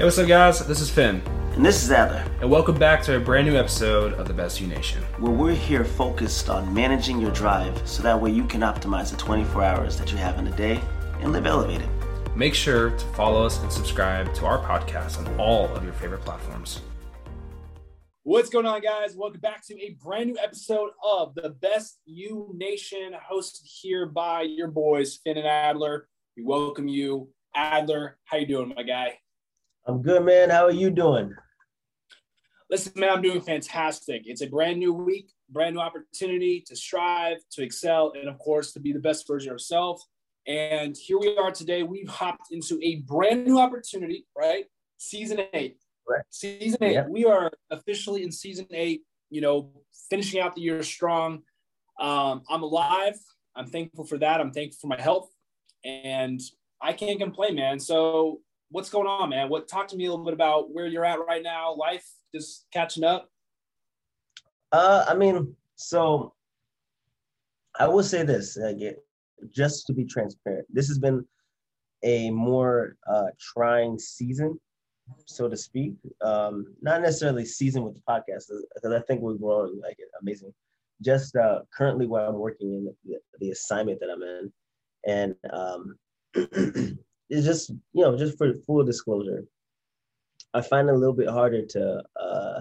Hey, what's up, guys? This is Finn, And this is Adler, and welcome back to a brand new episode of the Best You Nation. where we're here focused on managing your drive so that way you can optimize the 24 hours that you have in a day and live elevated. Make sure to follow us and subscribe to our podcast on all of your favorite platforms. What's going on, guys? Welcome back to a brand new episode of the Best You Nation, hosted here by your boys Finn and Adler. We welcome you, Adler. How you doing, my guy? I'm good, man. How are you doing? Listen, man, I'm doing fantastic. It's a brand new week, brand new opportunity to strive, to excel, and of course, to be the best version of yourself. And here we are today. We've hopped into a brand new opportunity, right? Season eight. Right. Season eight. Yep. We are officially in season eight, you know, finishing out the year strong. Um, I'm alive. I'm thankful for that. I'm thankful for my health. And I can't complain, man. So what's going on, man? What talk to me a little bit about where you're at right now, life, just catching up. Uh, I mean, so I will say this, like, just to be transparent, this has been a more uh, trying season, so to speak. Um, not necessarily season with the podcast, because I think we're growing like amazing. Just uh, currently where I'm working in the, the assignment that I'm in, and um, it's just you know just for full disclosure, I find it a little bit harder to. Uh,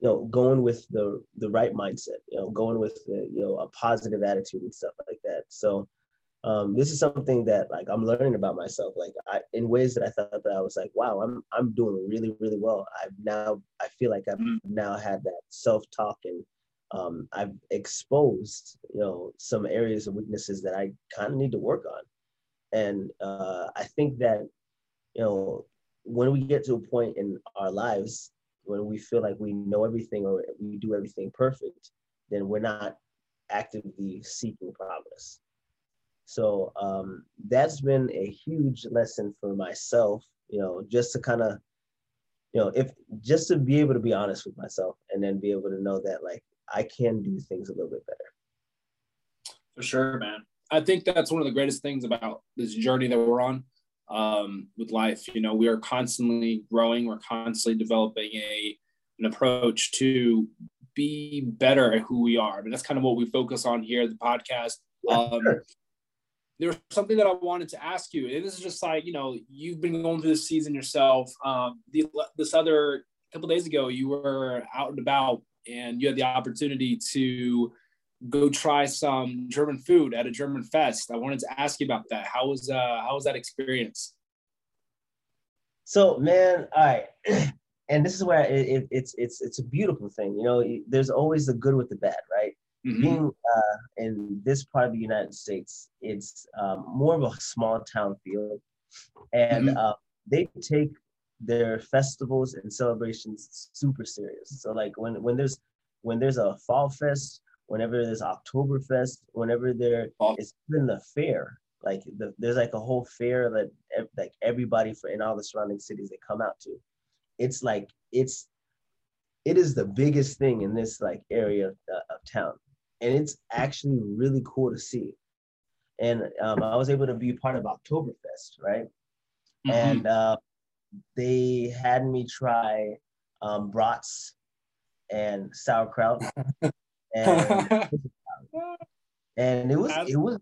you know, going with the the right mindset, you know, going with the, you know a positive attitude and stuff like that. So um, this is something that like I'm learning about myself, like I in ways that I thought that I was like, wow, I'm I'm doing really really well. I've now I feel like I've Mhm. now had that self talk and um, I've exposed you know some areas of weaknesses that I kind of need to work on, and uh, I think that you know when we get to a point in our lives when we feel like we know everything or we do everything perfect, then we're not actively seeking progress. So um, that's been a huge lesson for myself, you know, just to kind of, you know, if just to be able to be honest with myself and then be able to know that like I can do things a little bit better. For sure, man. I think that's one of the greatest things about this journey that we're on um, with life. You know, we are constantly growing. We're constantly developing a an approach to be better at who we are. I mean, that's kind of what we focus on here at the podcast. Um, sure. there's something that I wanted to ask you, and this is just like you know, you've been going through this season yourself. Um, the, this other couple days ago, you were out and about, and you had the opportunity to go try some German food at a German fest. I wanted to ask you about that. How was uh, how was that experience? So man, all right, and this is where it, it, it's it's it's a beautiful thing. You know, there's always the good with the bad, right? Mhm. being uh, in this part of the United States, it's um, more of a small town feel, and Mhm. uh, they take their festivals and celebrations super serious. So like when when there's when there's a fall fest, whenever there's Oktoberfest, whenever there Fall- is even the fair, like the, there's like a whole fair that like everybody for in all the surrounding cities they come out to. It's like it's it is the biggest thing in this like area of, uh, of town. And it's actually really cool to see. And um, i was able to be part of oktoberfest right? Mhm. and uh, they had me try um, brats and sauerkraut and, and it was it was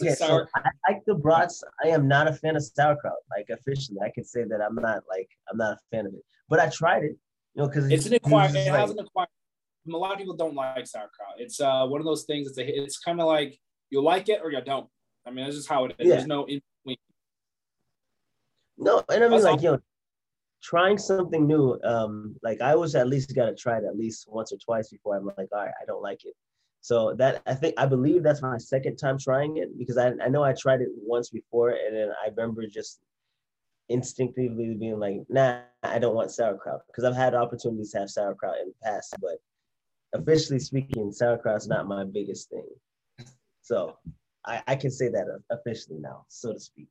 yeah, so I like the brats. I am not a fan of sauerkraut. Like officially, I can say that I'm not like I'm not a fan of it. But I tried it, you know, because it's an acquired. It has an acquired. A lot of people don't like sauerkraut. It's uh, one of those things. It's a, it's kind of like you like it or you don't. I mean, that's just how it is. Yeah. There's no in between. No, and I mean That's like all- you know, trying something new. Um, like I was at least got to try it at least once or twice before I'm like, all right, I don't like it. So that I think I believe that's my second time trying it because I I know I tried it once before and then I remember just instinctively being like, nah, I don't want sauerkraut because I've had opportunities to have sauerkraut in the past, but officially speaking, sauerkraut's not my biggest thing. So I, I can say that officially now, so to speak.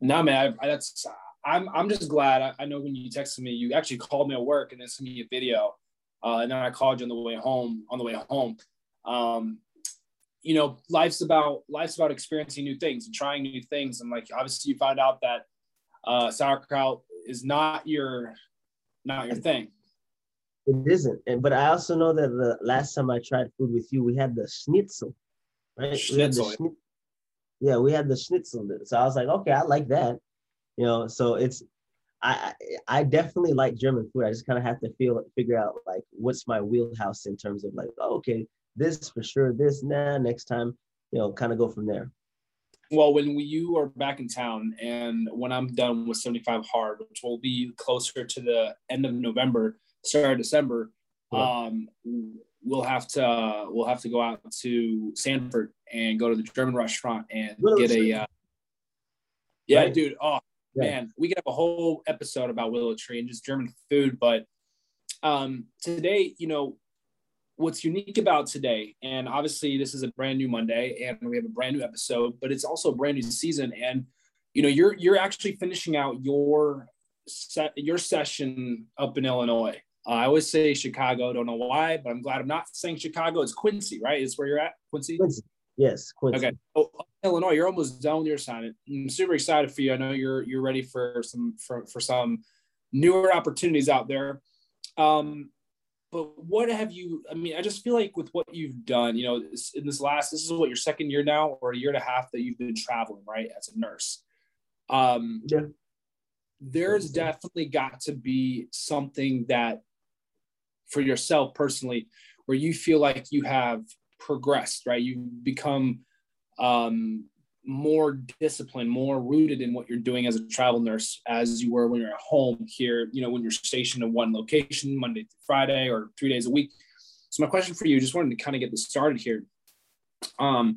No, man, I, I, that's I'm I'm just glad. I, I know when you texted me, you actually called me at work and then sent me a video, uh, and then I called you on the way home. On the way home, um, you know, life's about life's about experiencing new things and trying new things. And like, obviously, you find out that uh, sauerkraut is not your not your thing. It isn't. And but I also know that the last time I tried food with you, we had the schnitzel, right? Schnitzel. We yeah, we had the schnitzel. So I was like, okay, I like that. You know, so it's I I definitely like German food. I just kind of have to feel figure out like what's my wheelhouse in terms of like, oh, okay, this for sure, this nah, next time, you know, kind of go from there. Well, when we, you are back in town and when I'm done with 75 hard, which will be closer to the end of November, start of December, yeah. um, we'll have to we'll have to go out to Sanford and go to the German restaurant and get a uh, yeah, right. dude. Oh. Man, we could have a whole episode about Willow Tree and just German food. But um, today, you know, what's unique about today, and obviously this is a brand new Monday, and we have a brand new episode, but it's also a brand new season, and you know, you're you're actually finishing out your set your session up in Illinois. Uh, I always say Chicago. Don't know why, but I'm glad I'm not saying Chicago. It's Quincy, right? It's where you're at, Quincy. Quincy. Yes, Quincy. Okay. Oh, Illinois, you're almost done with your assignment. I'm super excited for you. I know you're you're ready for some for, for some newer opportunities out there. Um, but what have you? I mean, I just feel like with what you've done, you know, in this last, this is what your second year now, or a year and a half that you've been traveling, right, as a nurse. Um, yeah. There's definitely got to be something that, for yourself personally, where you feel like you have progressed, right? You've become um, more disciplined, more rooted in what you're doing as a travel nurse as you were when you're at home here, you know, when you're stationed in one location Monday through Friday or three days a week. So my question for you, just wanted to kind of get this started here. Um,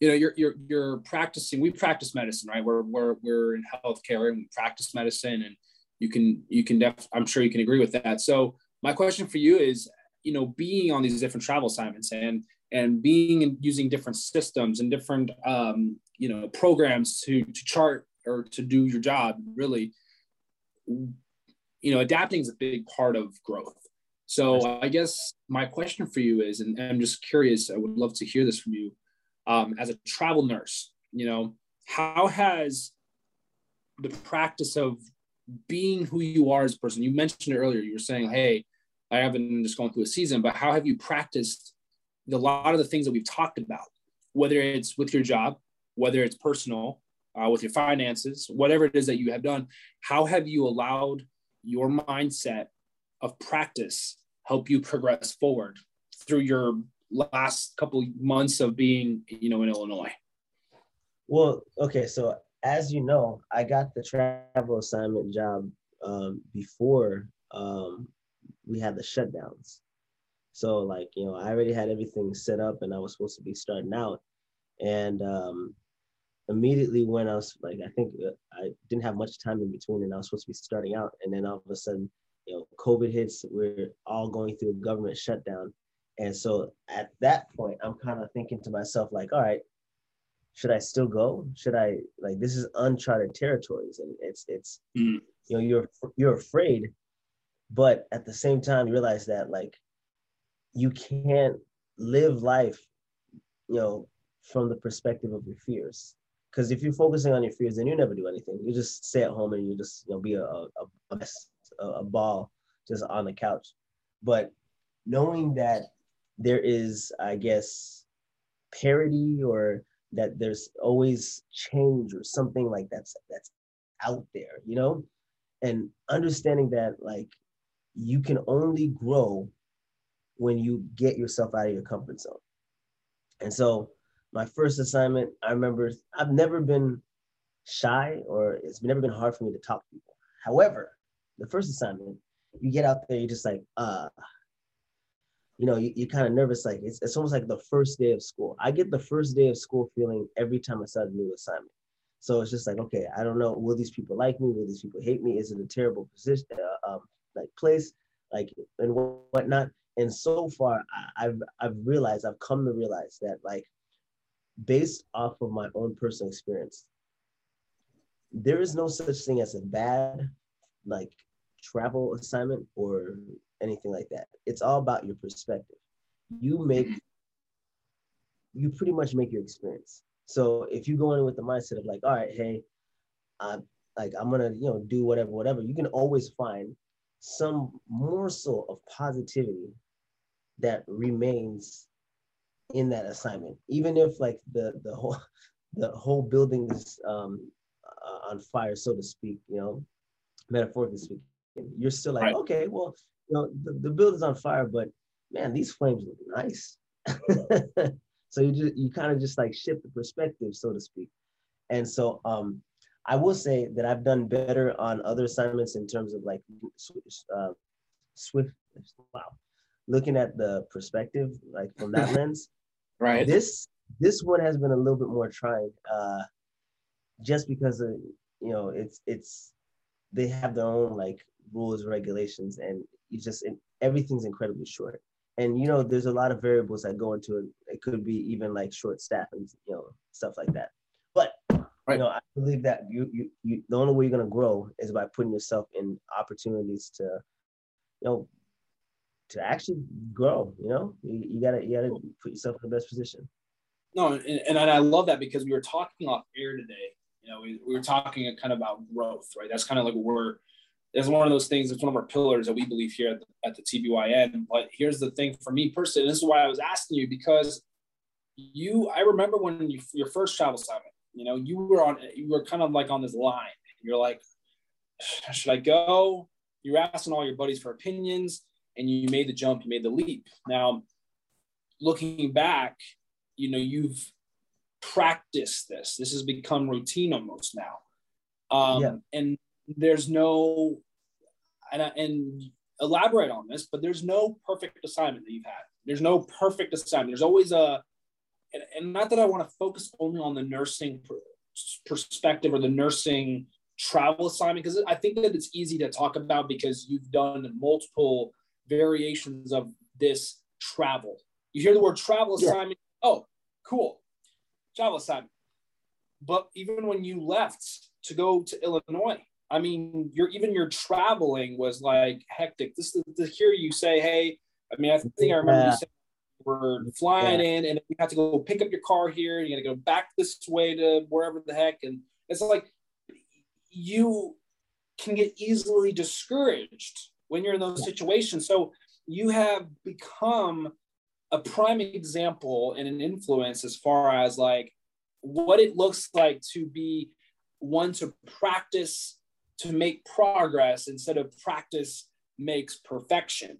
you know, you're, you're, you're practicing, we practice medicine, right? We're, we're, we're in healthcare and we practice medicine and you can, you can def, I'm sure you can agree with that. So my question for you is, you know, being on these different travel assignments and and being and using different systems and different um, you know programs to to chart or to do your job really you know adapting is a big part of growth. So i guess my question for you is and i'm just curious i would love to hear this from you um, as a travel nurse you know how has the practice of being who you are as a person you mentioned it earlier you were saying hey i haven't just gone through a season but how have you practiced a lot of the things that we've talked about, whether it's with your job, whether it's personal, uh, with your finances, whatever it is that you have done, how have you allowed your mindset of practice help you progress forward through your last couple months of being, you know, in Illinois? Well, okay, so as you know, I got the travel assignment job um, before um, we had the shutdowns. So like, you know, I already had everything set up and I was supposed to be starting out. And um, immediately when I was like, I think uh, I didn't have much time in between and I was supposed to be starting out. And then all of a sudden, you know, COVID hits, we're all going through a government shutdown. And so at that point, I'm kind of thinking to myself, like, all right, should I still go? Should I like this is uncharted territories and it's it's mm. you know you're you're afraid, but at the same time you realize that like you can't live life, you know, from the perspective of your fears. Because if you're focusing on your fears, then you never do anything. You just stay at home and you just you know be a a, a, a ball just on the couch. But knowing that there is, I guess, parity or that there's always change or something like that's that's out there, you know, and understanding that like you can only grow when you get yourself out of your comfort zone. And so my first assignment, I remember I've never been shy or it's never been hard for me to talk to people. However, the first assignment, you get out there, you're just like, uh, you know, you, are kind of nervous. Like it's, it's almost like the first day of school. I get the first day of school feeling every time I start a new assignment. So it's just like, okay, I don't know. Will these people like me? Will these people hate me? Is it a terrible position, uh, um, like place, like and whatnot? And so far I've I've realized I've come to realize that like based off of my own personal experience, there is no such thing as a bad like travel assignment or anything like that. It's all about your perspective. You make you pretty much make your experience. So if you go in with the mindset of like, all right, hey, uh, like I'm gonna, you know, do whatever, whatever, you can always find some morsel of positivity that remains in that assignment, even if like the the whole the whole building is um, uh, on fire, so to speak. You know, metaphorically speaking, you're still like, right. okay, well, you know, the, the building's on fire, but man, these flames look nice. so you just you kind of just like shift the perspective, so to speak. And so um, I will say that I've done better on other assignments in terms of like uh, swift. Wow, looking at the perspective like from that lens. Right. This this one has been a little bit more trying, uh, just because of you know it's it's they have their own like rules regulations and you just it, everything's incredibly short and you know there's a lot of variables that go into it it could be even like short staff and you know stuff like that but right. you know i believe that you, you you the only way you're going to grow is by putting yourself in opportunities to you know to actually grow you know you, you gotta you gotta put yourself in the best position no and, and i love that because we were talking off air today you know we, we were talking kind of about growth right that's kind of like we're it's one of those things. It's one of our pillars that we believe here at the, at the TBYN. But here's the thing for me personally. This is why I was asking you because you. I remember when you your first travel assignment. You know, you were on. You were kind of like on this line. You're like, should I go? You're asking all your buddies for opinions, and you made the jump. You made the leap. Now, looking back, you know you've practiced this. This has become routine almost now. Um, yeah. And there's no and, and elaborate on this, but there's no perfect assignment that you've had. There's no perfect assignment. There's always a, and, and not that I want to focus only on the nursing perspective or the nursing travel assignment, because I think that it's easy to talk about because you've done multiple variations of this travel. You hear the word travel assignment, yeah. oh, cool, travel assignment. But even when you left to go to Illinois, I mean, your even your traveling was like hectic. This to hear you say, "Hey," I mean, I think I remember yeah. you saying we're flying yeah. in, and you have to go pick up your car here. And you got to go back this way to wherever the heck, and it's like you can get easily discouraged when you're in those situations. So you have become a prime example and an influence as far as like what it looks like to be one to practice to make progress instead of practice makes perfection.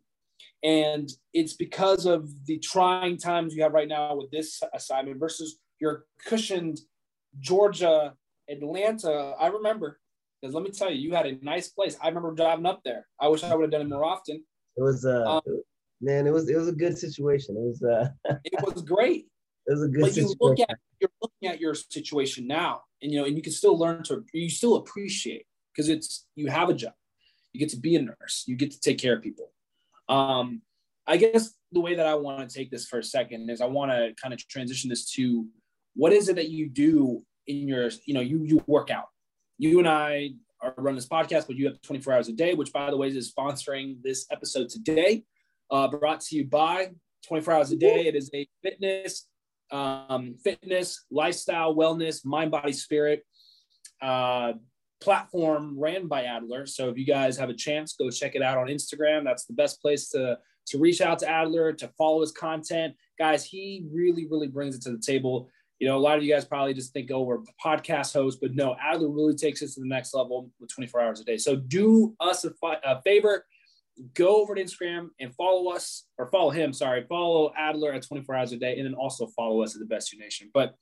And it's because of the trying times you have right now with this assignment versus your cushioned Georgia, Atlanta. I remember, because let me tell you, you had a nice place. I remember driving up there. I wish I would have done it more often. It was, uh, um, man, it was it was a good situation. It was, uh, it was great. It was a good. But you look at you're looking at your situation now, and you know, and you can still learn to you still appreciate because it's you have a job you get to be a nurse you get to take care of people um, i guess the way that i want to take this for a second is i want to kind of transition this to what is it that you do in your you know you you work out you and i are running this podcast but you have 24 hours a day which by the way is sponsoring this episode today uh, brought to you by 24 hours a day it is a fitness um, fitness lifestyle wellness mind body spirit uh, platform ran by Adler. So if you guys have a chance, go check it out on Instagram. That's the best place to to reach out to Adler to follow his content. Guys, he really, really brings it to the table. You know, a lot of you guys probably just think, oh, we're podcast hosts, but no, Adler really takes us to the next level with 24 hours a day. So do us a, fi- a favor, go over to Instagram and follow us, or follow him, sorry, follow Adler at 24 hours a day, and then also follow us at the Best You Nation. But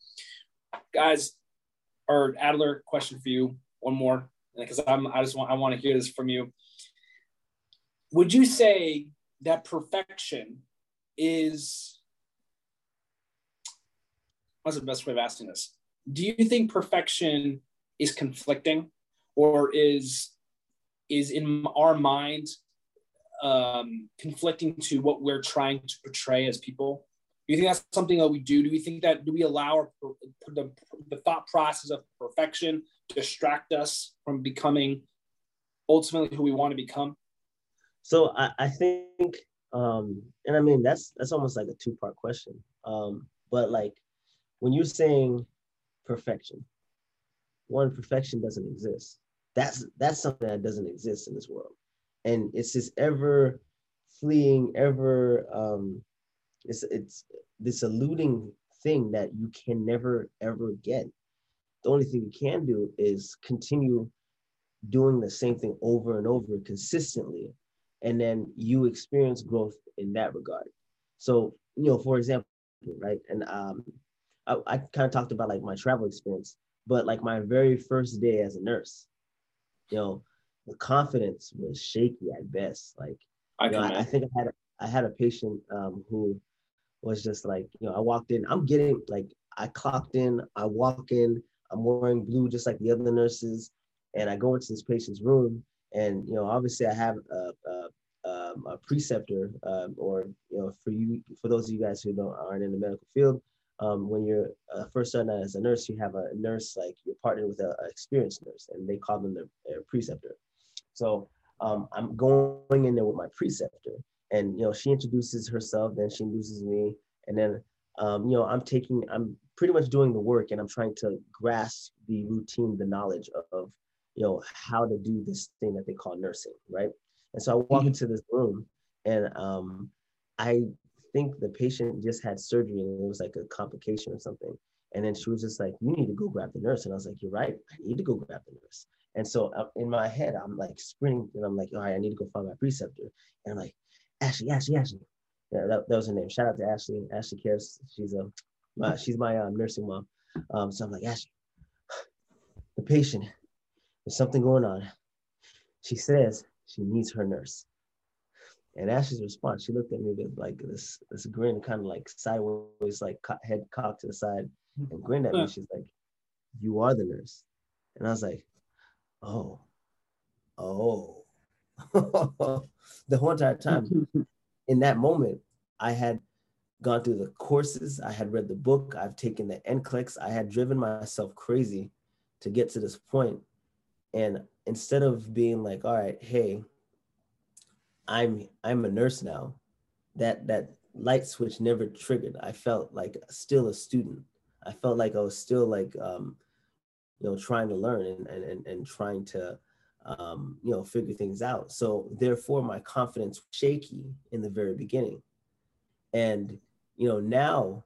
guys, our Adler question for you one more because I'm I just want I want to hear this from you. Would you say that perfection is what's the best way of asking this? Do you think perfection is conflicting or is is in our mind um, conflicting to what we're trying to portray as people? Do you think that's something that we do? Do we think that do we allow our, the, the thought process of perfection distract us from becoming ultimately who we want to become? So I, I think, um, and I mean that's that's almost like a two part question. Um, but like when you're saying perfection, one perfection doesn't exist. that's that's something that doesn't exist in this world. And it's this ever fleeing ever um it's it's this eluding thing that you can never ever get. The only thing you can do is continue doing the same thing over and over consistently and then you experience growth in that regard. So you know for example right and um i, I kind of talked about like my travel experience but like my very first day as a nurse you know the confidence was shaky at best like I, know, I, I think i had a, I had a patient um, who was just like you know i walked in i'm getting like i clocked in i walk in i'm wearing blue just like the other nurses and I go into this patient's room, and you know, obviously, I have a, a, um, a preceptor, um, or you know, for you, for those of you guys who don't aren't in the medical field, um, when you're uh, first starting out as a nurse, you have a nurse like you're partnered with an experienced nurse, and they call them their, preceptor. So um, I'm going in there with my preceptor, and you know, she introduces herself, then she introduces me, and then um, you know, I'm taking, I'm pretty much doing the work, and I'm trying to grasp the routine, the knowledge of, of you know, how to do this thing that they call nursing, right? And so I walk mm-hmm. into this room and um, I think the patient just had surgery and it was like a complication or something. And then she was just like, you need to go grab the nurse. And I was like, you're right. I need to go grab the nurse. And so uh, in my head, I'm like sprinting and I'm like, all right, I need to go find my preceptor. And I'm like, Ashley, Ashley, Ashley. Yeah, that, that was her name. Shout out to Ashley. Ashley cares. She's a, my, she's my um, nursing mom. Um, so I'm like, Ashley, the patient there's something going on. She says she needs her nurse. And Ashley's response, she looked at me with like this this grin, kind of like sideways, like head cocked to the side, and mm-hmm. grinned at me. She's like, "You are the nurse," and I was like, "Oh, oh." the whole entire time, in that moment, I had gone through the courses, I had read the book, I've taken the NCLEX, I had driven myself crazy to get to this point. And instead of being like all right hey i'm i'm a nurse now. That that light switch never triggered. I felt like still a student. I felt like i was still like um you know trying to learn and and and, and trying to um you know figure things out. So therefore my confidence was shaky in the very beginning. And you know now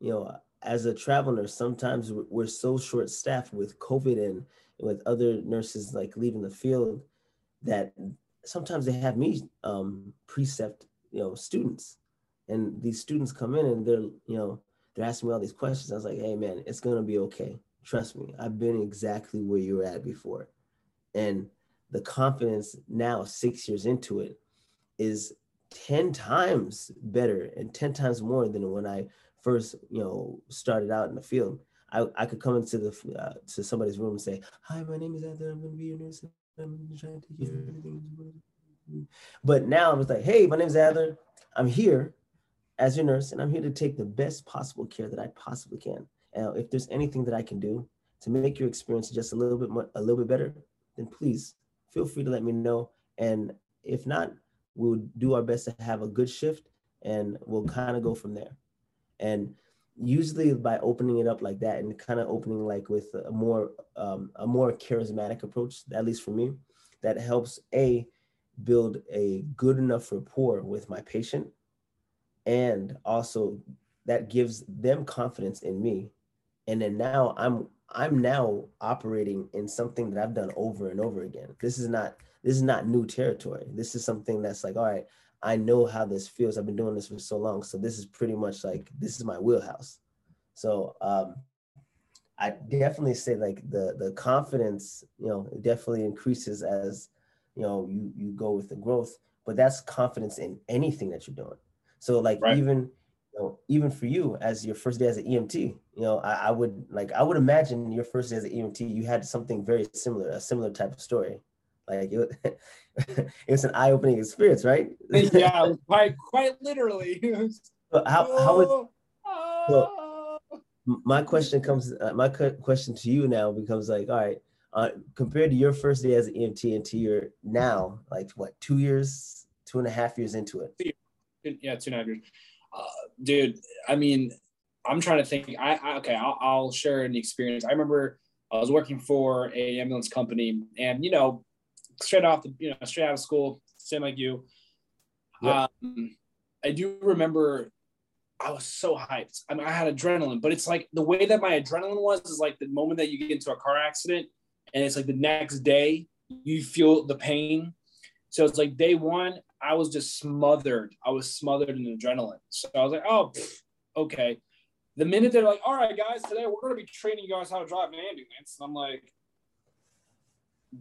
you know as a travel nurse sometimes we're so short staffed with covid and with other nurses like leaving the field that sometimes they have me um, precept you know students. And these students come in and they're you know they're asking me all these questions. I was like hey man it's to be okay. Trust me. I've been exactly where you were at before. And the confidence now six years into it is 10 times better and 10 times more than when i first you know started out in the field. I, I could come into the uh, to somebody's room and say, "Hi, my name is Heather. I'm going to be your nurse. I'm trying to take everything." But now I was like, "Hey, my name is Heather. I'm here as your nurse, and I'm here to take the best possible care that I possibly can. And if there's anything that I can do to make your experience just a little bit more, a little bit better, then please feel free to let me know. And if not, we'll do our best to have a good shift, and we'll kind of go from there. And usually by opening it up like that and kind of opening like with a more um, a more charismatic approach at least for me that helps a build a good enough rapport with my patient and also that gives them confidence in me. And then now i'm i'm now operating in something that i've done over and over again. This is not this is not new territory. This is something that's like all right I know how this feels. I've been doing this for so long. So this is pretty much like this is my wheelhouse. So um I definitely say like the the confidence, you know, definitely increases as you know you you go with the growth, but that's confidence in anything that you're doing. So like right. even you know, even for you as your first day as an EMT, you know, I, I would like I would imagine your first day as an EMT, you had something very similar, a similar type of story. Like it, it was an eye-opening experience, right? yeah, quite quite literally. but how how would so my question comes uh, my question to you now becomes like all right uh, compared to your first day as an EMT and to your now like what two years two and a half years into it yeah two and a half years uh, dude I mean I'm trying to think I, I okay I'll, I'll share an experience I remember I was working for a ambulance company, and you know, straight off the you know straight out of school, same like you. Yep. Um, I do remember I was so hyped. I mean, I had adrenaline, but it's like the way that my adrenaline was is like the moment that you get into a car accident, and it's like the next day you feel the pain. So it's like day one, I was just smothered. I was smothered in adrenaline. So I was like, oh, pff, okay. The minute they're like, all right, guys, today we're going to be training you guys how to drive an ambulance. And I'm like,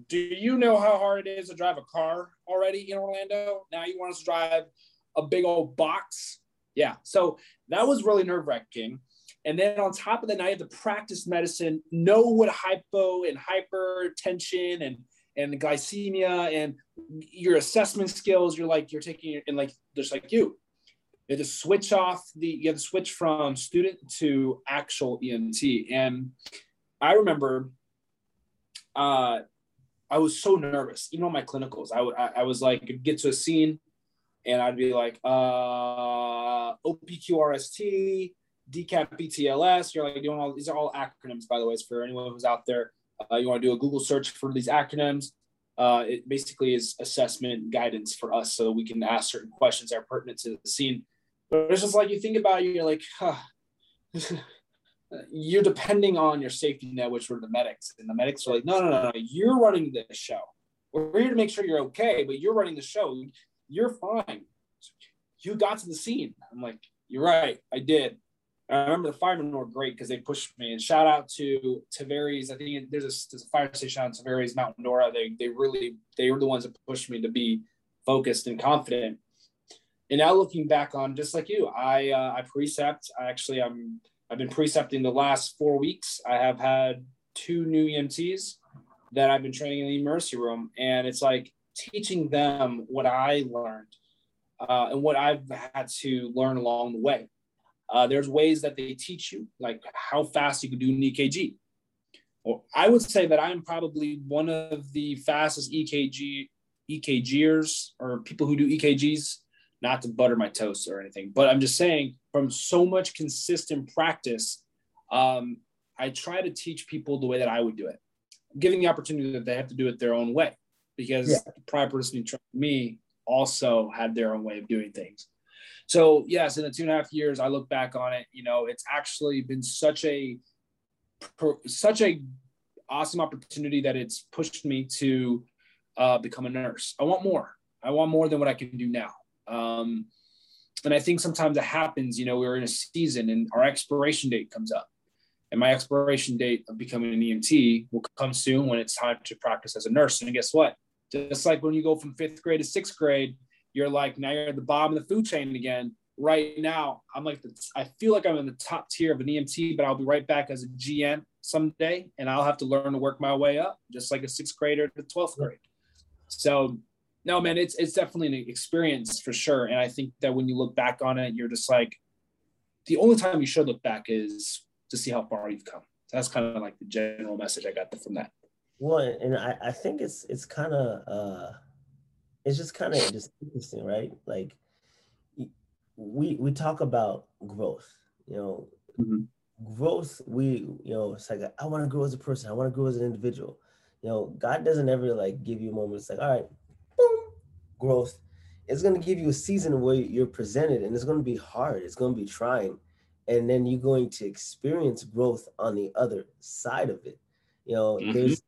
do you know how hard it is to drive a car already in Orlando? Now you want us to drive a big old box? Yeah. So that was really nerve wracking. And then on top of that, you have to practice medicine, know what hypo and hypertension and and glycemia and your assessment skills. You're like you're taking and like just like you, you have to switch off the you have to switch from student to actual EMT. And I remember, uh, I was so nervous, even on my clinicals. I, I, I was like, get to a scene and I'd be like, uh, OPQRST, DCAP BTLS. You're like doing all these are all acronyms, by the way, for anyone who's out there. Uh, you want to do a Google search for these acronyms. Uh, it basically is assessment guidance for us so we can ask certain questions that are pertinent to the scene. But it's just like you think about it, you're like, huh, you're depending on your safety net, which were the medics. And the medics are like, no, no, no, no, you're running the show. We're here to make sure you're okay, but you're running the show. You're fine. You got to the scene. I'm like, you're right. I did. I remember the firemen were great because they pushed me. And shout out to Tavares. I think there's a, there's a fire station on Tavares Mount Dora. They they really they were the ones that pushed me to be focused and confident. And now looking back on, just like you, I uh, I precept. I actually I'm I've been precepting the last four weeks. I have had two new EMTs that I've been training in the emergency room, and it's like teaching them what I learned uh, and what I've had to learn along the way. Uh, there's ways that they teach you, like how fast you can do an EKG. Well, I would say that I'm probably one of the fastest EKG EKGers or people who do EKGs. Not to butter my toast or anything, but I'm just saying from so much consistent practice, um, I try to teach people the way that I would do it, giving the opportunity that they have to do it their own way, because yeah. the prior person who trained me also had their own way of doing things. So yes, in the two and a half years, I look back on it. You know, it's actually been such a such a awesome opportunity that it's pushed me to uh, become a nurse. I want more. I want more than what I can do now. Um, and I think sometimes it happens. You know, we're in a season and our expiration date comes up, and my expiration date of becoming an EMT will come soon when it's time to practice as a nurse. And guess what? Just like when you go from fifth grade to sixth grade, you're like now you're at the bottom of the food chain again. Right now, I'm like the, I feel like I'm in the top tier of an EMT, but I'll be right back as a GN someday, and I'll have to learn to work my way up, just like a sixth grader to twelfth grade. So, no, man, it's it's definitely an experience for sure, and I think that when you look back on it, you're just like, the only time you should look back is to see how far you've come. So that's kind of like the general message I got from that. Well, and I, I think it's it's kind of uh it's just kind of just interesting, right? Like we we talk about growth, you know, mm-hmm. growth. We you know, it's like I want to grow as a person. I want to grow as an individual. You know, God doesn't ever like give you moments like, all right, growth. It's going to give you a season where you're presented, and it's going to be hard. It's going to be trying, and then you're going to experience growth on the other side of it. You know, mm-hmm. there's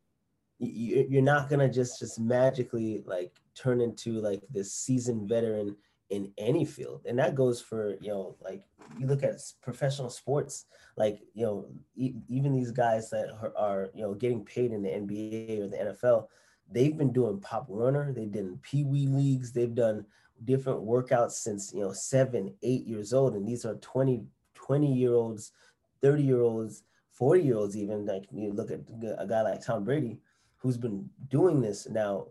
you're not gonna just just magically like turn into like this seasoned veteran in any field and that goes for you know like you look at professional sports like you know e- even these guys that are, are, you know getting paid in the nba or the nfl they've been doing pop warner they've done pee-wee leagues they've done different workouts since you know seven eight years old and these are 20 20 year olds 30 year olds 40 year olds even like you look at a guy like tom brady who's been doing this now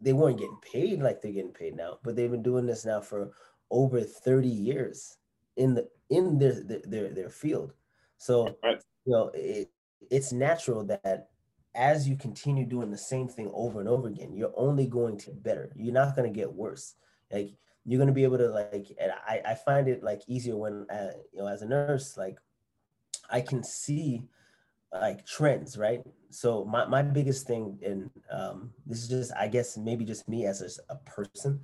they weren't getting paid like they're getting paid now but they've been doing this now for over 30 years in the in their their their, field so right. you know it, it's natural that as you continue doing the same thing over and over again you're only going to better you're not going to get worse like you're going to be able to like and I, I find it like easier when uh, you know as a nurse like i can see like trends, right? So my, my biggest thing, and um, this is just, I guess, maybe just me as a, a person,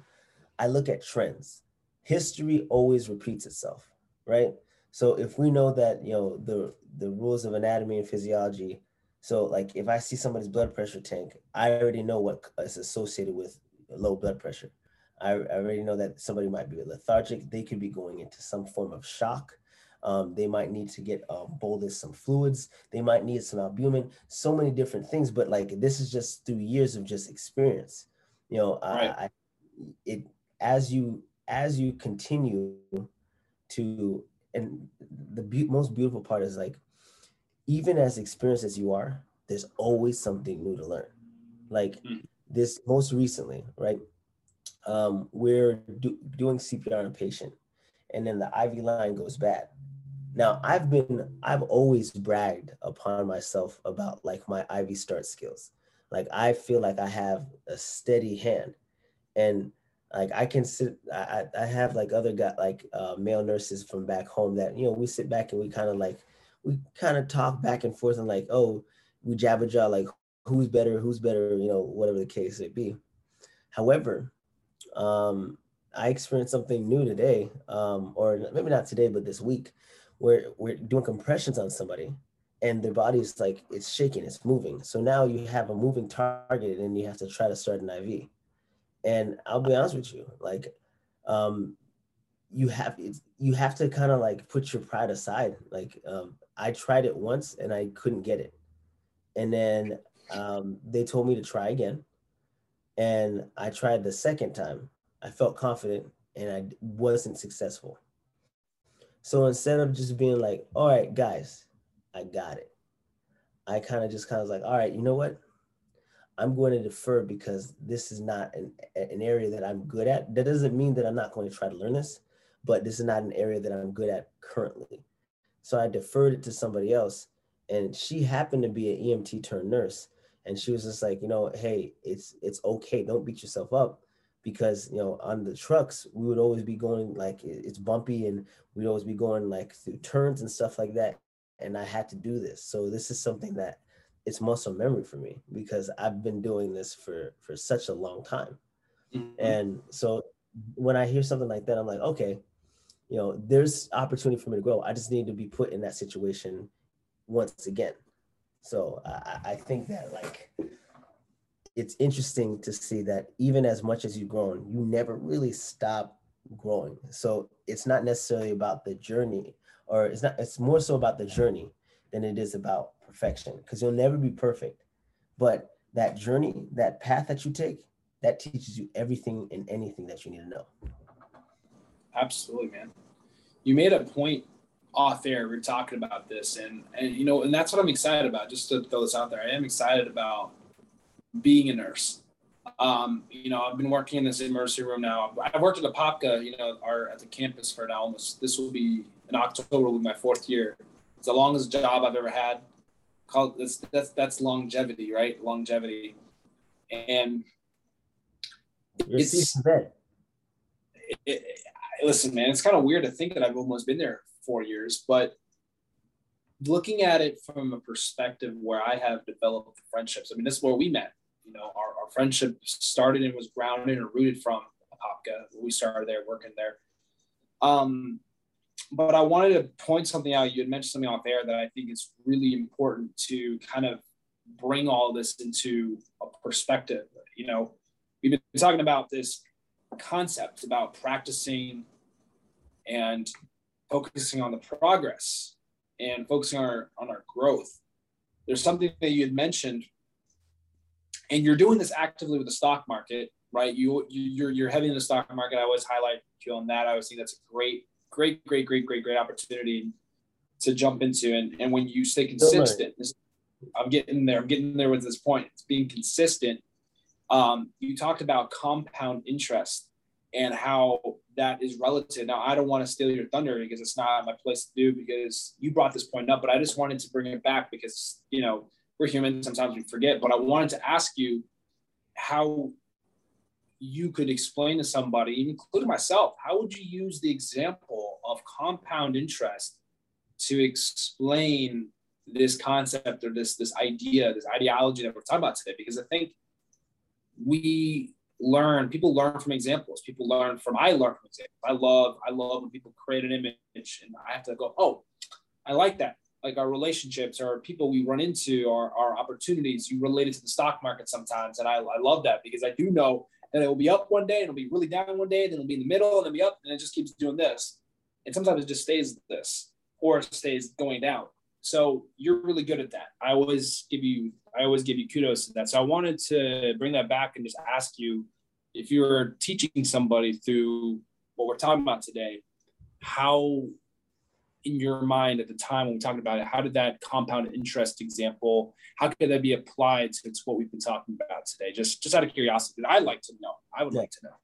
I look at trends. History always repeats itself, right? So if we know that, you know, the, the rules of anatomy and physiology, so like if I see somebody's blood pressure tank, I already know what is associated with low blood pressure. I, I already know that somebody might be lethargic. They could be going into some form of shock. Um, they might need to get um, bolus some fluids. They might need some albumin. So many different things. But like this is just through years of just experience. You know, right. I, I, it as you as you continue to and the be- most beautiful part is like even as experienced as you are, there's always something new to learn. Like mm. this most recently, right? um, we're do, doing CPR on a patient, and then the IV line goes bad. Now I've been I've always bragged upon myself about like my IV start skills. Like I feel like I have a steady hand, and like I can sit. I I have like other guy like uh, male nurses from back home that you know we sit back and we kind of like we kind of talk back and forth and like oh we jabber jaw like who's better who's better you know whatever the case may be. However, um, I experienced something new today, um, or maybe not today, but this week, where we're doing compressions on somebody and their body is like, it's shaking, it's moving. So now you have a moving target and you have to try to start an IV. And I'll be honest with you, like, um, you have you have to kind of like put your pride aside. Like, um, I tried it once and I couldn't get it, and then um, they told me to try again and I tried the second time. I felt confident and I wasn't successful. So instead of just being like, all right, guys, I got it, I kind of just kind of like, all right, you know what? I'm going to defer because this is not an, an area that I'm good at. That doesn't mean that I'm not going to try to learn this, but this is not an area that I'm good at currently. So I deferred it to somebody else. And she happened to be an EMT turned nurse and she was just like you know hey it's it's okay don't beat yourself up because you know on the trucks we would always be going like it's bumpy and we'd always be going like through turns and stuff like that and i had to do this so this is something that it's muscle memory for me because i've been doing this for for such a long time mm-hmm. and so when i hear something like that i'm like okay you know there's opportunity for me to grow i just need to be put in that situation once again so I, I think that like it's interesting to see that even as much as you've grown, you never really stop growing. So it's not necessarily about the journey, or it's not. It's more so about the journey than it is about perfection, because you'll never be perfect. But that journey, that path that you take, that teaches you everything and anything that you need to know. Absolutely, man. You made a point off air, we are talking about this, and and you know, and that's what I'm excited about. Just to throw this out there, I am excited about being a nurse. Um, you know, I've been working in this emergency room now. I've worked at the Apopka, you know, our at the campus for now almost. This will be in October will be my fourth year. It's the longest job I've ever had. Called that's that's that's longevity, right? Longevity, and You're it's. It, it, listen, man, it's kind of weird to think that I've almost been there four years, but looking at it from a perspective where I have developed friendships. I mean, this is where we met. You know, our, our friendship started and was grounded and rooted from Apopka. We started there, working there. Um, but I wanted to point something out. You had mentioned something out there that I think is really important to kind of bring all this into a perspective. You know, we've been talking about this concept about practicing and focusing on the progress and focusing on our, on our growth. There's something that you had mentioned, and you're doing this actively with the stock market, right? You, you are you're heavy in the stock market. I always highlight you on that. I always think that's a great, great, great, great, great, great opportunity to jump into. And and when you stay consistent, I'm getting there. I'm getting there with this point. It's being consistent. Um, you talked about compound interest and how that is relative. Now, I don't want to steal your thunder because it's not my place to do because you brought this point up, but I just wanted to bring it back because, you know, we're human. Sometimes we forget, but I wanted to ask you how you could explain to somebody, including myself, how would you use the example of compound interest to explain this concept or this this idea, this ideology that we're talking about today, because I think we learn people learn from examples. People learn from i learn from examples. I love i love when people create an image and i have to go oh i like that. Like our relationships or people we run into our, our opportunities. You relate it to the stock market sometimes and I, I love that because i do know that it will be up one day and it'll be really down one day then it'll be in the middle and then be up and it just keeps doing this. And sometimes it just stays this or it stays going down. So you're really good at that. I always give you I always give you kudos to that. So I wanted to bring that back and just ask you if you were teaching somebody through what we're talking about today, how in your mind at the time when we talked about it, how did that compound interest example, how could that be applied to, to what we've been talking about today? Just just out of curiosity, I'd like to know. I would yeah. like to know.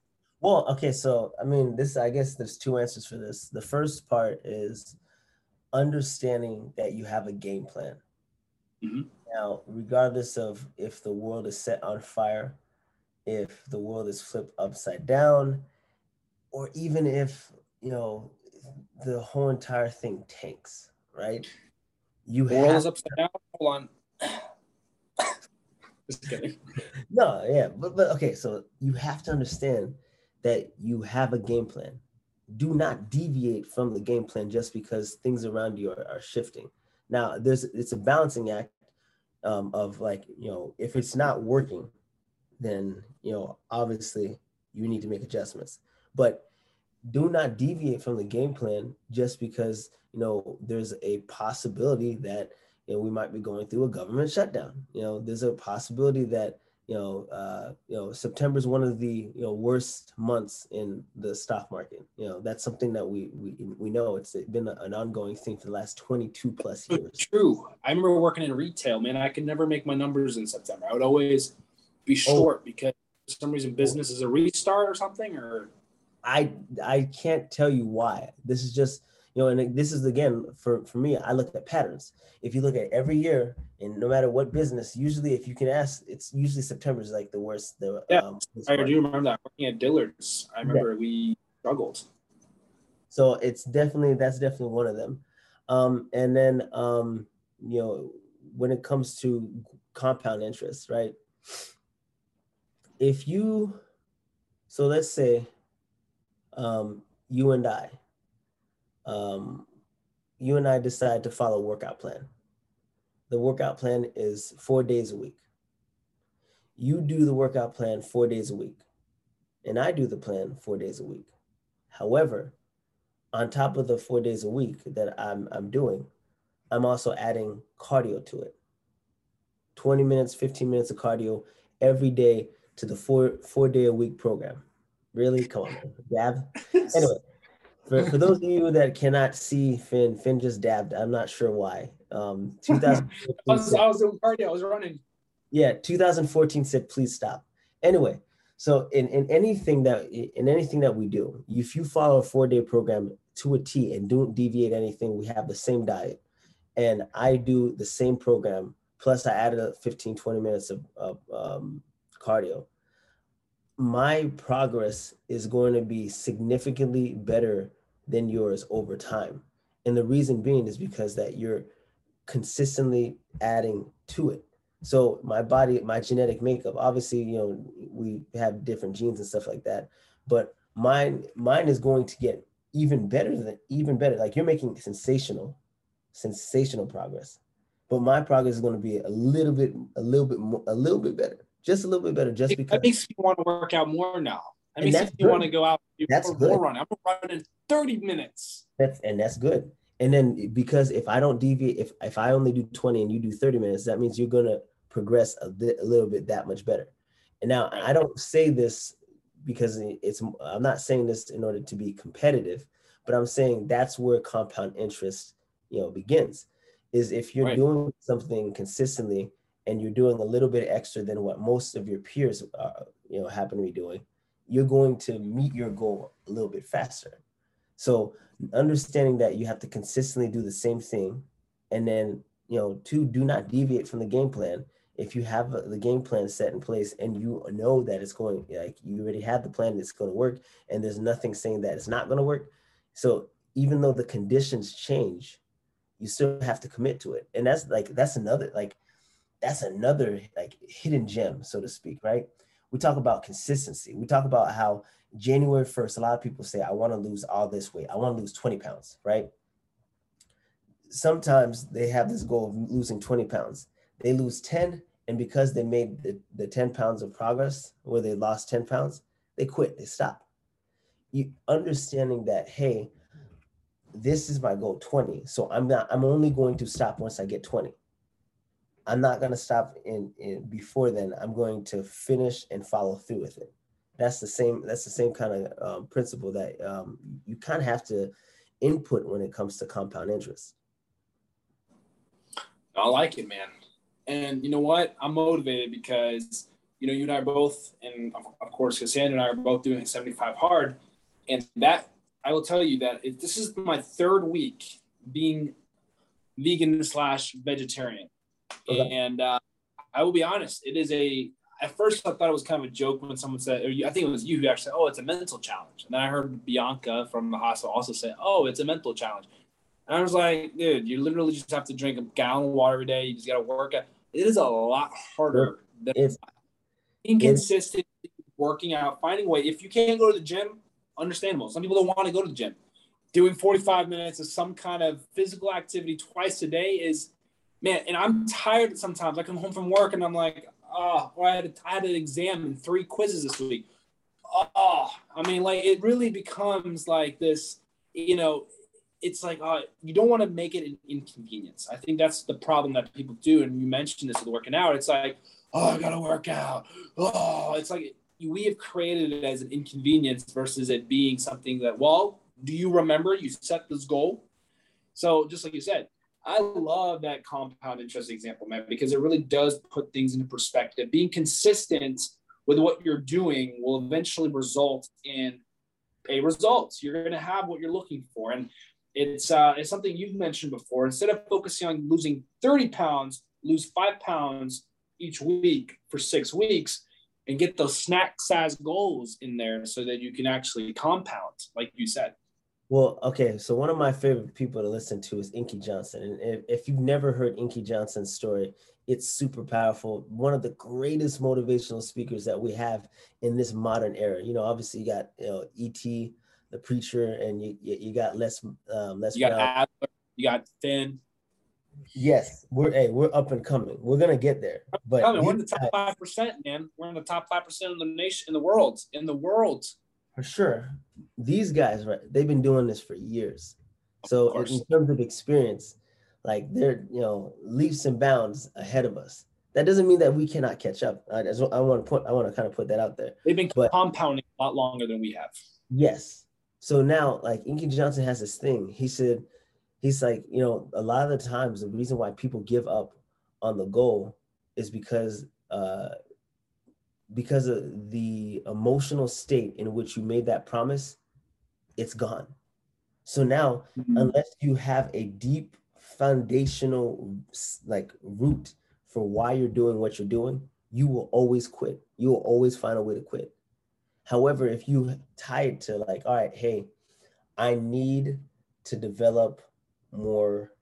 Well, okay, so I mean, this I guess there's two answers for this. The first part is understanding that you have a game plan. Mm-hmm. Now, regardless of if the world is set on fire, if the world is flipped upside down, or even if, you know, the whole entire thing tanks, right? You the world is upside down. Hold on. Just kidding. no, yeah, but but okay, so you have to understand that you have a game plan. Do not deviate from the game plan just because things around you are, are shifting. Now, there's it's a balancing act um, of like you know if it's not working then you know obviously you need to make adjustments. But do not deviate from the game plan just because you know there's a possibility that you know we might be going through a government shutdown. You know there's a possibility that you know, uh, you know, September is one of the you know worst months in the stock market. You know, that's something that we we we know. It's been an ongoing thing for the last 22 plus years. True. I remember working in retail, man. I could never make my numbers in September. I would always be oh. short oh. because for some reason business is a restart or something. Or I I can't tell you why. This is just you know, and this is again for for me. I look at patterns. If you look at every year, and no matter what business, usually if you can ask, it's usually September is like the worst. The yeah, um, I do remember that working at Dillard's. I remember yeah. we struggled. So it's definitely that's definitely one of them. Um, and then um, you know, when it comes to compound interest, right? If you, so let's say, um, you and I, um, you and I decide to follow a workout plan. The workout plan is four days a week. You do the workout plan four days a week, and I do the plan four days a week. However, on top of the four days a week that I'm, I'm doing, I'm also adding cardio to it. 20 minutes, 15 minutes of cardio every day to the four four day a week program. Really? Come on, Dab. Anyway, for, for those of you that cannot see Finn, Finn just dabbed. I'm not sure why. Um, 2000. I, was, I was doing cardio. I was running. Yeah, 2014 said please stop. Anyway, so in, in anything that in anything that we do, if you follow a four day program to a T and don't deviate anything, we have the same diet, and I do the same program. Plus, I added a 15 20 minutes of, of um, cardio my progress is going to be significantly better than yours over time. And the reason being is because that you're consistently adding to it. So my body, my genetic makeup, obviously, you know, we have different genes and stuff like that, but mine mine is going to get even better than even better. Like you're making sensational, sensational progress. But my progress is going to be a little bit, a little bit more, a little bit better just a little bit better, just because. That makes me want to work out more now. That makes me good. want to go out that's more, good. more running. I'm running 30 minutes. That's and that's good. And then because if I don't deviate, if if I only do 20 and you do 30 minutes, that means you're gonna progress a, bit, a little bit that much better. And now I don't say this because it's I'm not saying this in order to be competitive, but I'm saying that's where compound interest, you know, begins. Is if you're right. doing something consistently and you're doing a little bit extra than what most of your peers uh, you know happen to be doing you're going to meet your goal a little bit faster so understanding that you have to consistently do the same thing and then you know two do not deviate from the game plan if you have the game plan set in place and you know that it's going like you already have the plan that's going to work and there's nothing saying that it's not going to work so even though the conditions change you still have to commit to it. And that's like that's another like that's another like hidden gem, so to speak, right? We talk about consistency. We talk about how January 1st, a lot of people say, I want to lose all this weight. I want to lose 20 pounds, right? Sometimes they have this goal of losing 20 pounds. They lose 10, and because they made the, the 10 pounds of progress where they lost 10 pounds, they quit, they stop. You understanding that, hey, this is my goal 20. So I'm not, I'm only going to stop once I get 20. I'm not going to stop in, in before then. I'm going to finish and follow through with it. That's the same. That's the same kind of um, principle that um, you kind of have to input when it comes to compound interest. I like it, man. And you know what? I'm motivated because you know you and I are both, and of course, Cassandra and I are both doing 75 hard, and that I will tell you that if this is my third week being vegan slash vegetarian, okay. and uh, I will be honest, it is a. At first, I thought it was kind of a joke when someone said, or I think it was you who actually said, "Oh, it's a mental challenge," and then I heard Bianca from the hospital also say, "Oh, it's a mental challenge." And I was like, dude, you literally just have to drink a gallon of water every day. You just got to work out. It is a lot harder than it's, inconsistent it's, working out, finding a way. If you can't go to the gym, understandable. Some people don't want to go to the gym. Doing 45 minutes of some kind of physical activity twice a day is, man, and I'm tired sometimes. I come home from work and I'm like, oh, well, I, had I had an exam and three quizzes this week. Oh, I mean, like it really becomes like this, you know, it's like uh, you don't want to make it an inconvenience. I think that's the problem that people do. And you mentioned this with working out. It's like, oh, I gotta work out. Oh, it's like we have created it as an inconvenience versus it being something that, well, do you remember you set this goal? So just like you said, I love that compound interest example, man, because it really does put things into perspective. Being consistent with what you're doing will eventually result in a result. You're going to have what you're looking for. And it's uh, it's something you've mentioned before. Instead of focusing on losing 30 pounds, lose five pounds each week for six weeks and get those snack size goals in there so that you can actually compound, like you said. Well, okay. So one of my favorite people to listen to is Inky Johnson. And if, if you've never heard Inky Johnson's story, it's super powerful. One of the greatest motivational speakers that we have in this modern era. You know, obviously you got you know E.T the preacher, and you you got Les um, Les. You got Adler, you got Finn. Yes, we're hey, we're up and coming. We're gonna get there. But we're in the top five percent, man. We're in the top five percent of the nation in the world. In the world. For sure. These guys, right? They've been doing this for years. So in terms of experience, like they're you know leaps and bounds ahead of us. That doesn't mean that we cannot catch up. I, I want to put I want to kind of put that out there. They've been but, compounding a lot longer than we have. Yes, so now, like Inky Johnson has this thing. He said, he's like, you know, a lot of the times the reason why people give up on the goal is because uh, because of the emotional state in which you made that promise, it's gone. So now, mm-hmm. unless you have a deep foundational like root for why you're doing what you're doing, you will always quit. You will always find a way to quit. However, if you tie it to like, all right, hey, I need to develop more,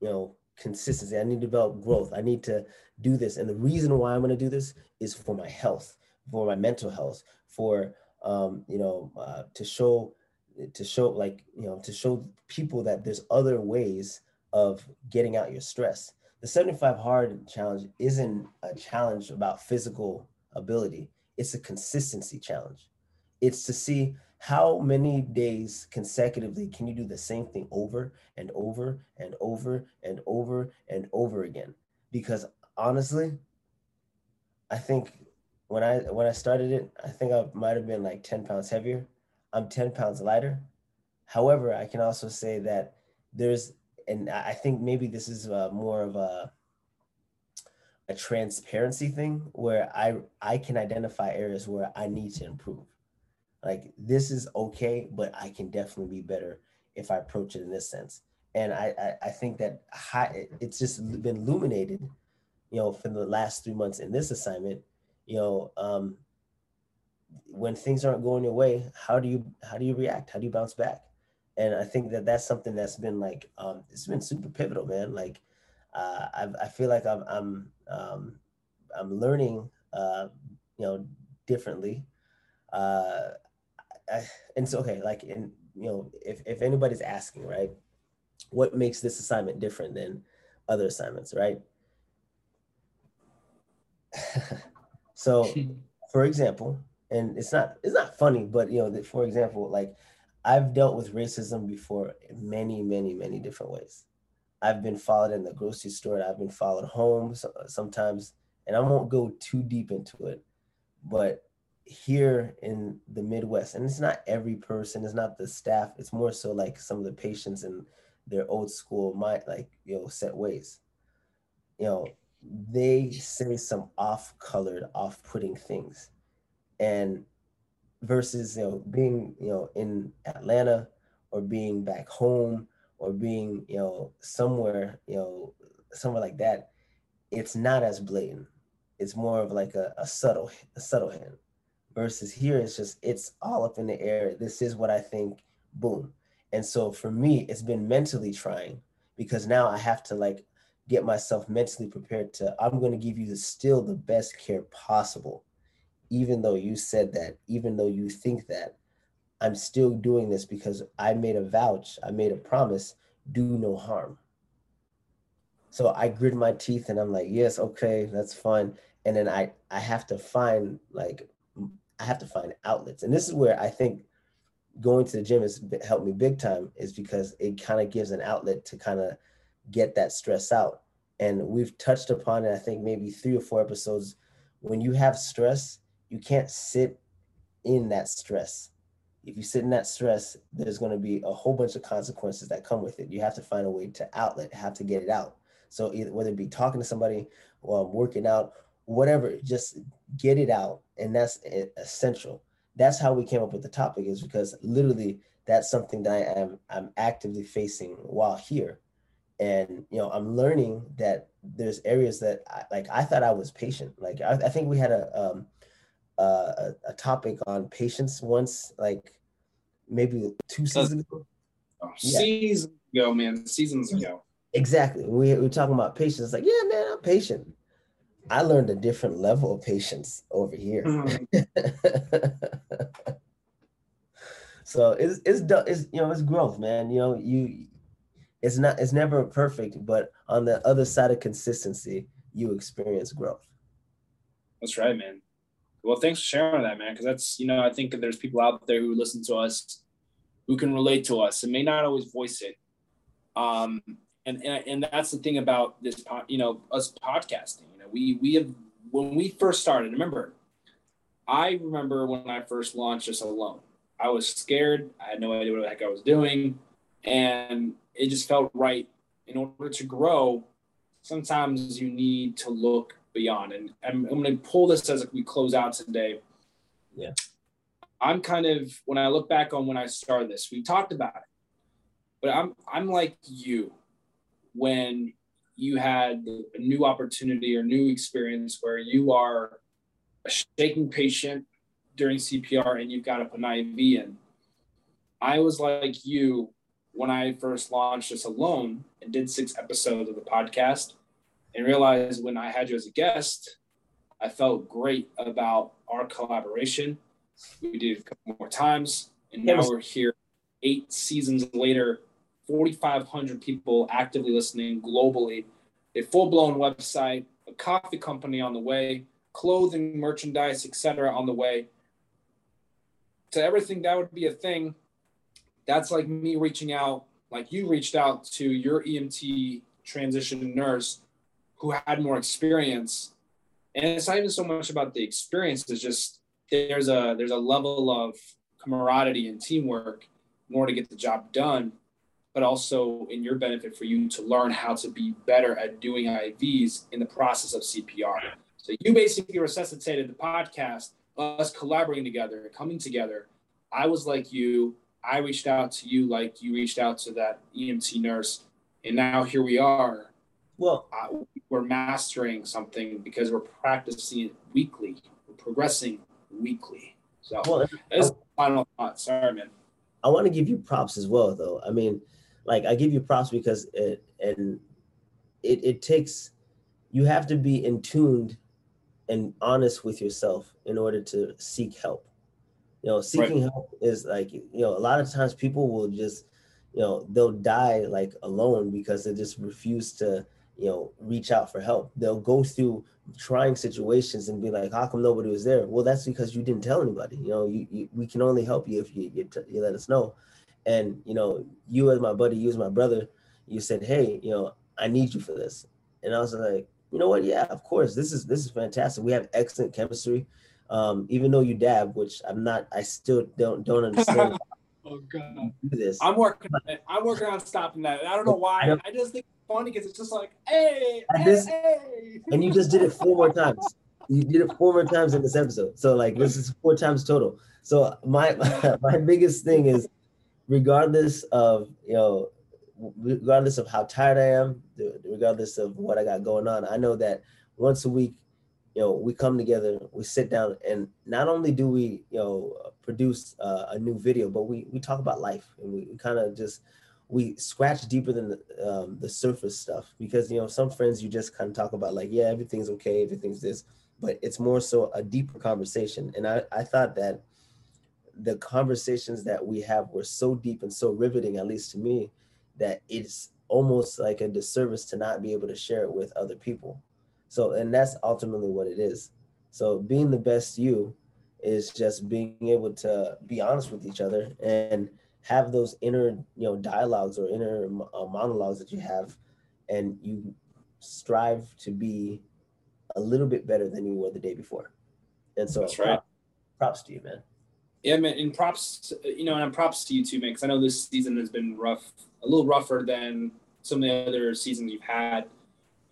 you know, consistency. I need to develop growth. I need to do this. And the reason why I'm going to do this is for my health, for my mental health, for, um, you know, uh, to show, to show like, you know, to show people that there's other ways of getting out your stress. The 75 hard challenge isn't a challenge about physical ability it's a consistency challenge. It's to see how many days consecutively can you do the same thing over and over and over and over and over again. Because honestly, I think when I when I started it, I think I might have been like 10 pounds heavier. I'm 10 pounds lighter. However, I can also say that there's, and I think maybe this is uh, more of a a transparency thing where I I can identify areas where I need to improve. Like this is okay, but I can definitely be better if I approach it in this sense. And I I, I think that high, it's just been illuminated, you know, for the last three months in this assignment. You know, um, when things aren't going your way, how do you how do you react? How do you bounce back? and I think that that's something that's been like um, it's been super pivotal, man. Like uh, I I feel like I'm I'm um, I'm learning uh, you know differently. Uh, I, and so okay, like in you know if if anybody's asking right, what makes this assignment different than other assignments, right? so, for example, and it's not it's not funny, but you know, for example, like I've dealt with racism before in many, many, many different ways. I've been followed in the grocery store. I've been followed home sometimes, and I won't go too deep into it. But here in the Midwest, and it's not every person, it's not the staff. It's more so like some of the patients and their old school, my like you know set ways. You know, they say some off-colored, off-putting things, and versus you know being you know in Atlanta or being back home or being you know somewhere you know somewhere like that it's not as blatant. It's more of like a, a subtle a subtle hint. Versus here it's just it's all up in the air. This is what i think. Boom. And so for me it's been mentally trying because now i have to like get myself mentally prepared to i'm going to give you the, still the best care possible even though you said that, even though you think that, I'm still doing this because I made a vouch, I made a promise, do no harm. So I grit my teeth and I'm like, yes, okay, that's fine. And then I I have to find like I have to find outlets. And this is where I think going to the gym has helped me big time is because it kind of gives an outlet to kind of get that stress out. And we've touched upon it, I think maybe three or four episodes. When you have stress, you can't sit in that stress. If you sit in that stress, there's going to be a whole bunch of consequences that come with it. You have to find a way to outlet, have to get it out. So either whether it be talking to somebody or working out, whatever, just get it out, and that's essential. That's how we came up with the topic, is because literally that's something that I am I'm actively facing while here, and you know I'm learning that there's areas that I, like I thought I was patient. Like I, I think we had a um, uh, a, a, topic on patience once, like maybe two seasons ago. Oh, yeah. Seasons ago, man. Seasons ago. Exactly. We, we were talking about patience. Like, yeah, man, I'm patient. I learned a different level of patience over here. Mm-hmm. so it's it's it's you know it's growth, man. You know you it's not it's never perfect, but on the other side of consistency, you experience growth. That's right, man. Well, thanks for sharing that, man. Because that's you know I think there's people out there who listen to us, who can relate to us and may not always voice it. Um, and and, and that's the thing about this, pod, you know, us podcasting. You know, we we have when we first started. Remember, I remember when I first launched this alone. I was scared. I had no idea what the heck I was doing, and it just felt right. In order to grow, sometimes you need to look beyond. And I'm, I'm going to pull this as we close out today. Yeah. I'm kind of when I look back on when I started this, we talked about it, but I'm I'm like you when you had a new opportunity or new experience where you are a shaking patient during CPR and you've got to put an IV in. I was like you when I first launched this alone and did six episodes of the podcast and realized when I had you as a guest, I felt great about our collaboration. We did a couple more times, and now we're here eight seasons later, 4,500 people actively listening globally, a full blown website, a coffee company on the way, clothing, merchandise, etc. on the way. To everything that would be a thing, that's like me reaching out, like you reached out to your EMT transition nurse who had more experience. And it's not even so much about the experience, it's just there's a there's a level of camaraderie and teamwork in order to get the job done, but also in your benefit for you to learn how to be better at doing IVs in the process of CPR. So you basically resuscitated the podcast, us collaborating together, coming together. I was like you. I reached out to you like you reached out to that EMT nurse. And now here we are. Well, uh, we're mastering something because we're practicing it weekly. We're progressing weekly. So well, that's final thought. Sorry, man. I want to give you props as well, though. I mean, like I give you props because it and it it takes you have to be in tuned and honest with yourself in order to seek help. You know, seeking right. help is like you know a lot of times people will just you know they'll die like alone because they just refuse to you know reach out for help. They'll go through trying situations and be like, how come nobody was there? Well, that's because you didn't tell anybody. You know, you, you we can only help you if you you, t- you let us know. And you know, you as my buddy, you as my brother, you said, hey, you know, I need you for this. And I was like, you know what? Yeah, of course. This is this is fantastic. We have excellent chemistry. Um, even though you dab, which I'm not, I still don't don't understand. oh God! Do this. I'm working. On it. I'm working on stopping that. I don't know why. I, I just think it's funny because it's just like, hey, hey, hey. And you just did it four more times. You did it four more times in this episode. So like this is four times total. So my my biggest thing is, regardless of you know, regardless of how tired I am, regardless of what I got going on, I know that once a week, you know, we come together, we sit down, and not only do we you know produce uh, a new video, but we we talk about life and we, we kind of just we scratch deeper than the, um, the surface stuff because you know some friends you just kind of talk about like yeah everything's okay everything's this but it's more so a deeper conversation and i i thought that the conversations that we have were so deep and so riveting at least to me that it's almost like a disservice to not be able to share it with other people so and that's ultimately what it is. So being the best you is just being able to be honest with each other and have those inner you know dialogues or inner uh, monologues that you have and you strive to be a little bit better than you were the day before. And so that's right. props to you man. Yeah man and props you know and props to you too man because i know this season has been rough a little rougher than some of the other seasons you've had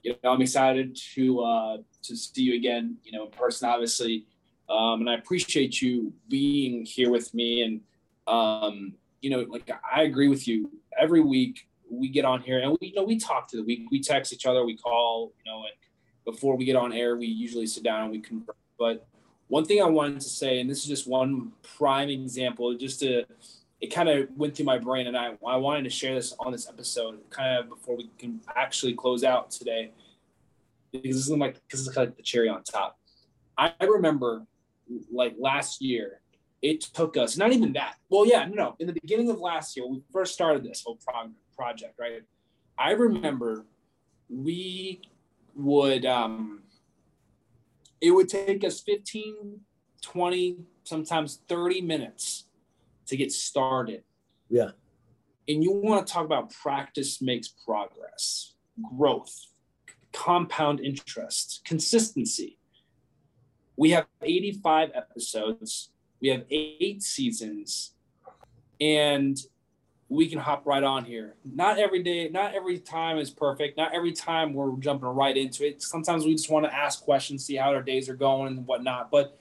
you know i'm excited to uh to see you again you know in person obviously um and i appreciate you being here with me and um you know, like I agree with you. Every week we get on here and we, you know, we talk to the week. We text each other, we call, you know, and before we get on air, we usually sit down and we converse. But one thing I wanted to say, and this is just one prime example, just to it kind of went through my brain, and I I wanted to share this on this episode, kind of before we can actually close out today, because this is like because it's like the cherry on top. I remember like last year it took us not even that. Well, yeah, no, no. In the beginning of last year, we first started this whole pro- project, right? I remember we would um it would take us 15 20 sometimes 30 minutes to get started yeah and you want to talk about practice makes progress growth compound interest consistency we have 85 episodes we have eight seasons, and we can hop right on here. Not every day, not every time is perfect. Not every time we're jumping right into it. Sometimes we just want to ask questions, see how our days are going and whatnot. But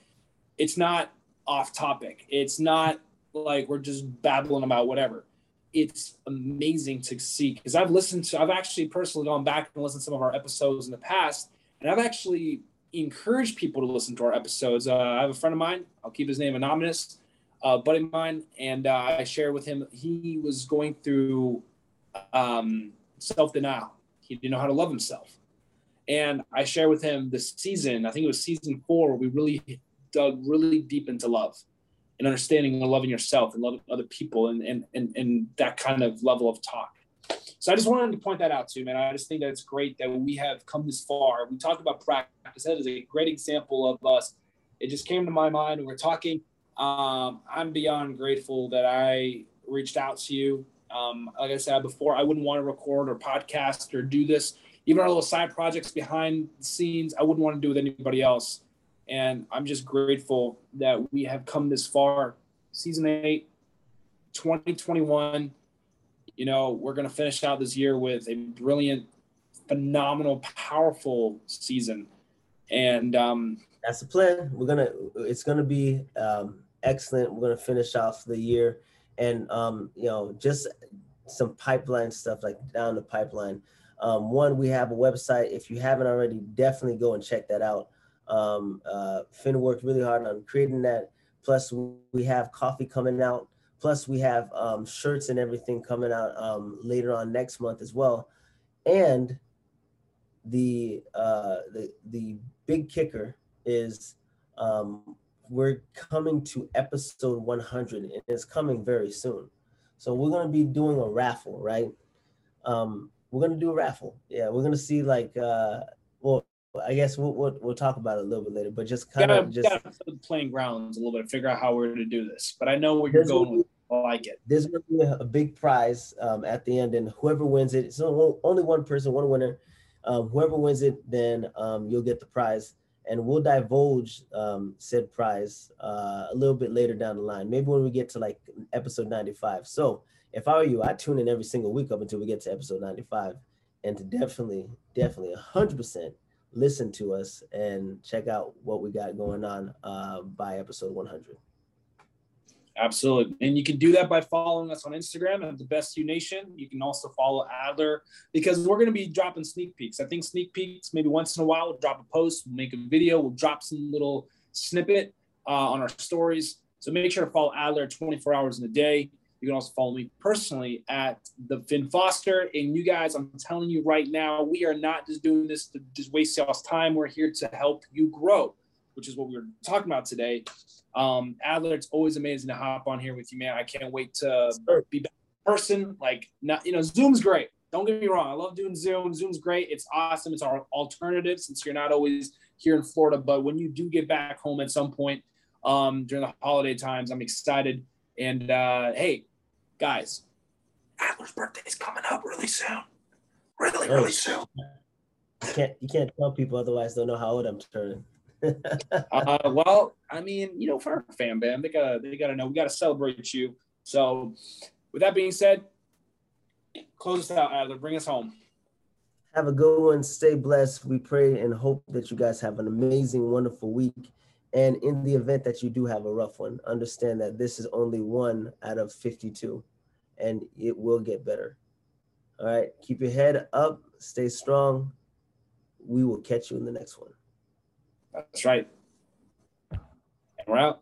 it's not off topic. It's not like we're just babbling about whatever. It's amazing to see because I've listened to, I've actually personally gone back and listened to some of our episodes in the past, and I've actually encouraged people to listen to our episodes. Uh, I have a friend of mine. I'll keep his name anonymous. A buddy of mine, and uh, I shared with him. He was going through um, self denial. He didn't know how to love himself, and I shared with him this season. I think it was season four where we really dug really deep into love and understanding and loving yourself and loving other people and and and, and that kind of level of talk. So I just wanted to point that out too, man. I just think that it's great that we have come this far. We talked about practice. That is a great example of us. It just came to my mind we're talking. Um, I'm beyond grateful that I reached out to you. Um, like I said before, I wouldn't want to record or podcast or do this. Even our little side projects behind the scenes, I wouldn't want to do with anybody else. And I'm just grateful that we have come this far. Season eight, 2021 you know, we're going to finish out this year with a brilliant, phenomenal, powerful season. And um, that's the plan. We're gonna. It's gonna be um, excellent. We're gonna finish off the year, and um, you know, just some pipeline stuff like down the pipeline. Um, one, we have a website. If you haven't already, definitely go and check that out. Um, uh, Finn worked really hard on creating that. Plus, we have coffee coming out Plus, we have um, shirts and everything coming out um, later on next month as well. And the uh, the the big kicker is um, we're coming to episode 100, and it's coming very soon. So we're gonna be doing a raffle, right? Um, we're gonna do a raffle. Yeah, we're gonna see like uh, well, I guess we'll, we'll, we'll talk about it a little bit later, but just kind gotta, of just playing grounds a little bit, figure out how we're to do this. But I know where you're going with. I like it. There's gonna be a, big prize um, at the end, and whoever wins it, so only one person, one winner. Um, whoever wins it, then um, you'll get the prize, and we'll divulge um, said prize uh, a little bit later down the line. Maybe when we get to like episode 95. So if I were you, I'd tune in every single week up until we get to episode 95, and to definitely, definitely, hundred percent listen to us and check out what we got going on uh, by episode 100. Absolutely. And you can do that by following us on Instagram at the Best You Nation. You can also follow Adler because we're going to be dropping sneak peeks. I think sneak peeks, maybe once in a while, we'll drop a post, we'll make a video, we'll drop some little snippet uh, on our stories. So make sure to follow Adler 24 hours in a day. You can also follow me personally at the Finn Foster. And you guys, I'm telling you right now, we are not just doing this to just waste y'all's time. We're here to help you grow, which is what we were talking about today. Um, Adler, it's always amazing to hop on here with you, man. I can't wait to be back in person. Like, not you know, Zoom's great. Don't get me wrong. I love doing Zoom. Zoom's great. It's awesome. It's our alternative since you're not always here in Florida. But when you do get back home at some point um, during the holiday times, I'm excited. And uh, hey, guys, Adler's birthday is coming up really soon. Really, really oh, soon. You can't you can't tell people otherwise they'll know how old I'm turning. uh, well, I mean, you know, for our fan band, they gotta they gotta know we gotta celebrate you. So, with that being said, close us out, Adler. Bring us home. Have a good one. Stay blessed. We pray and hope that you guys have an amazing, wonderful week. And in the event that you do have a rough one, understand that this is only one out of 52 and it will get better. All right. Keep your head up. Stay strong. We will catch you in the next one. That's right. And we're out.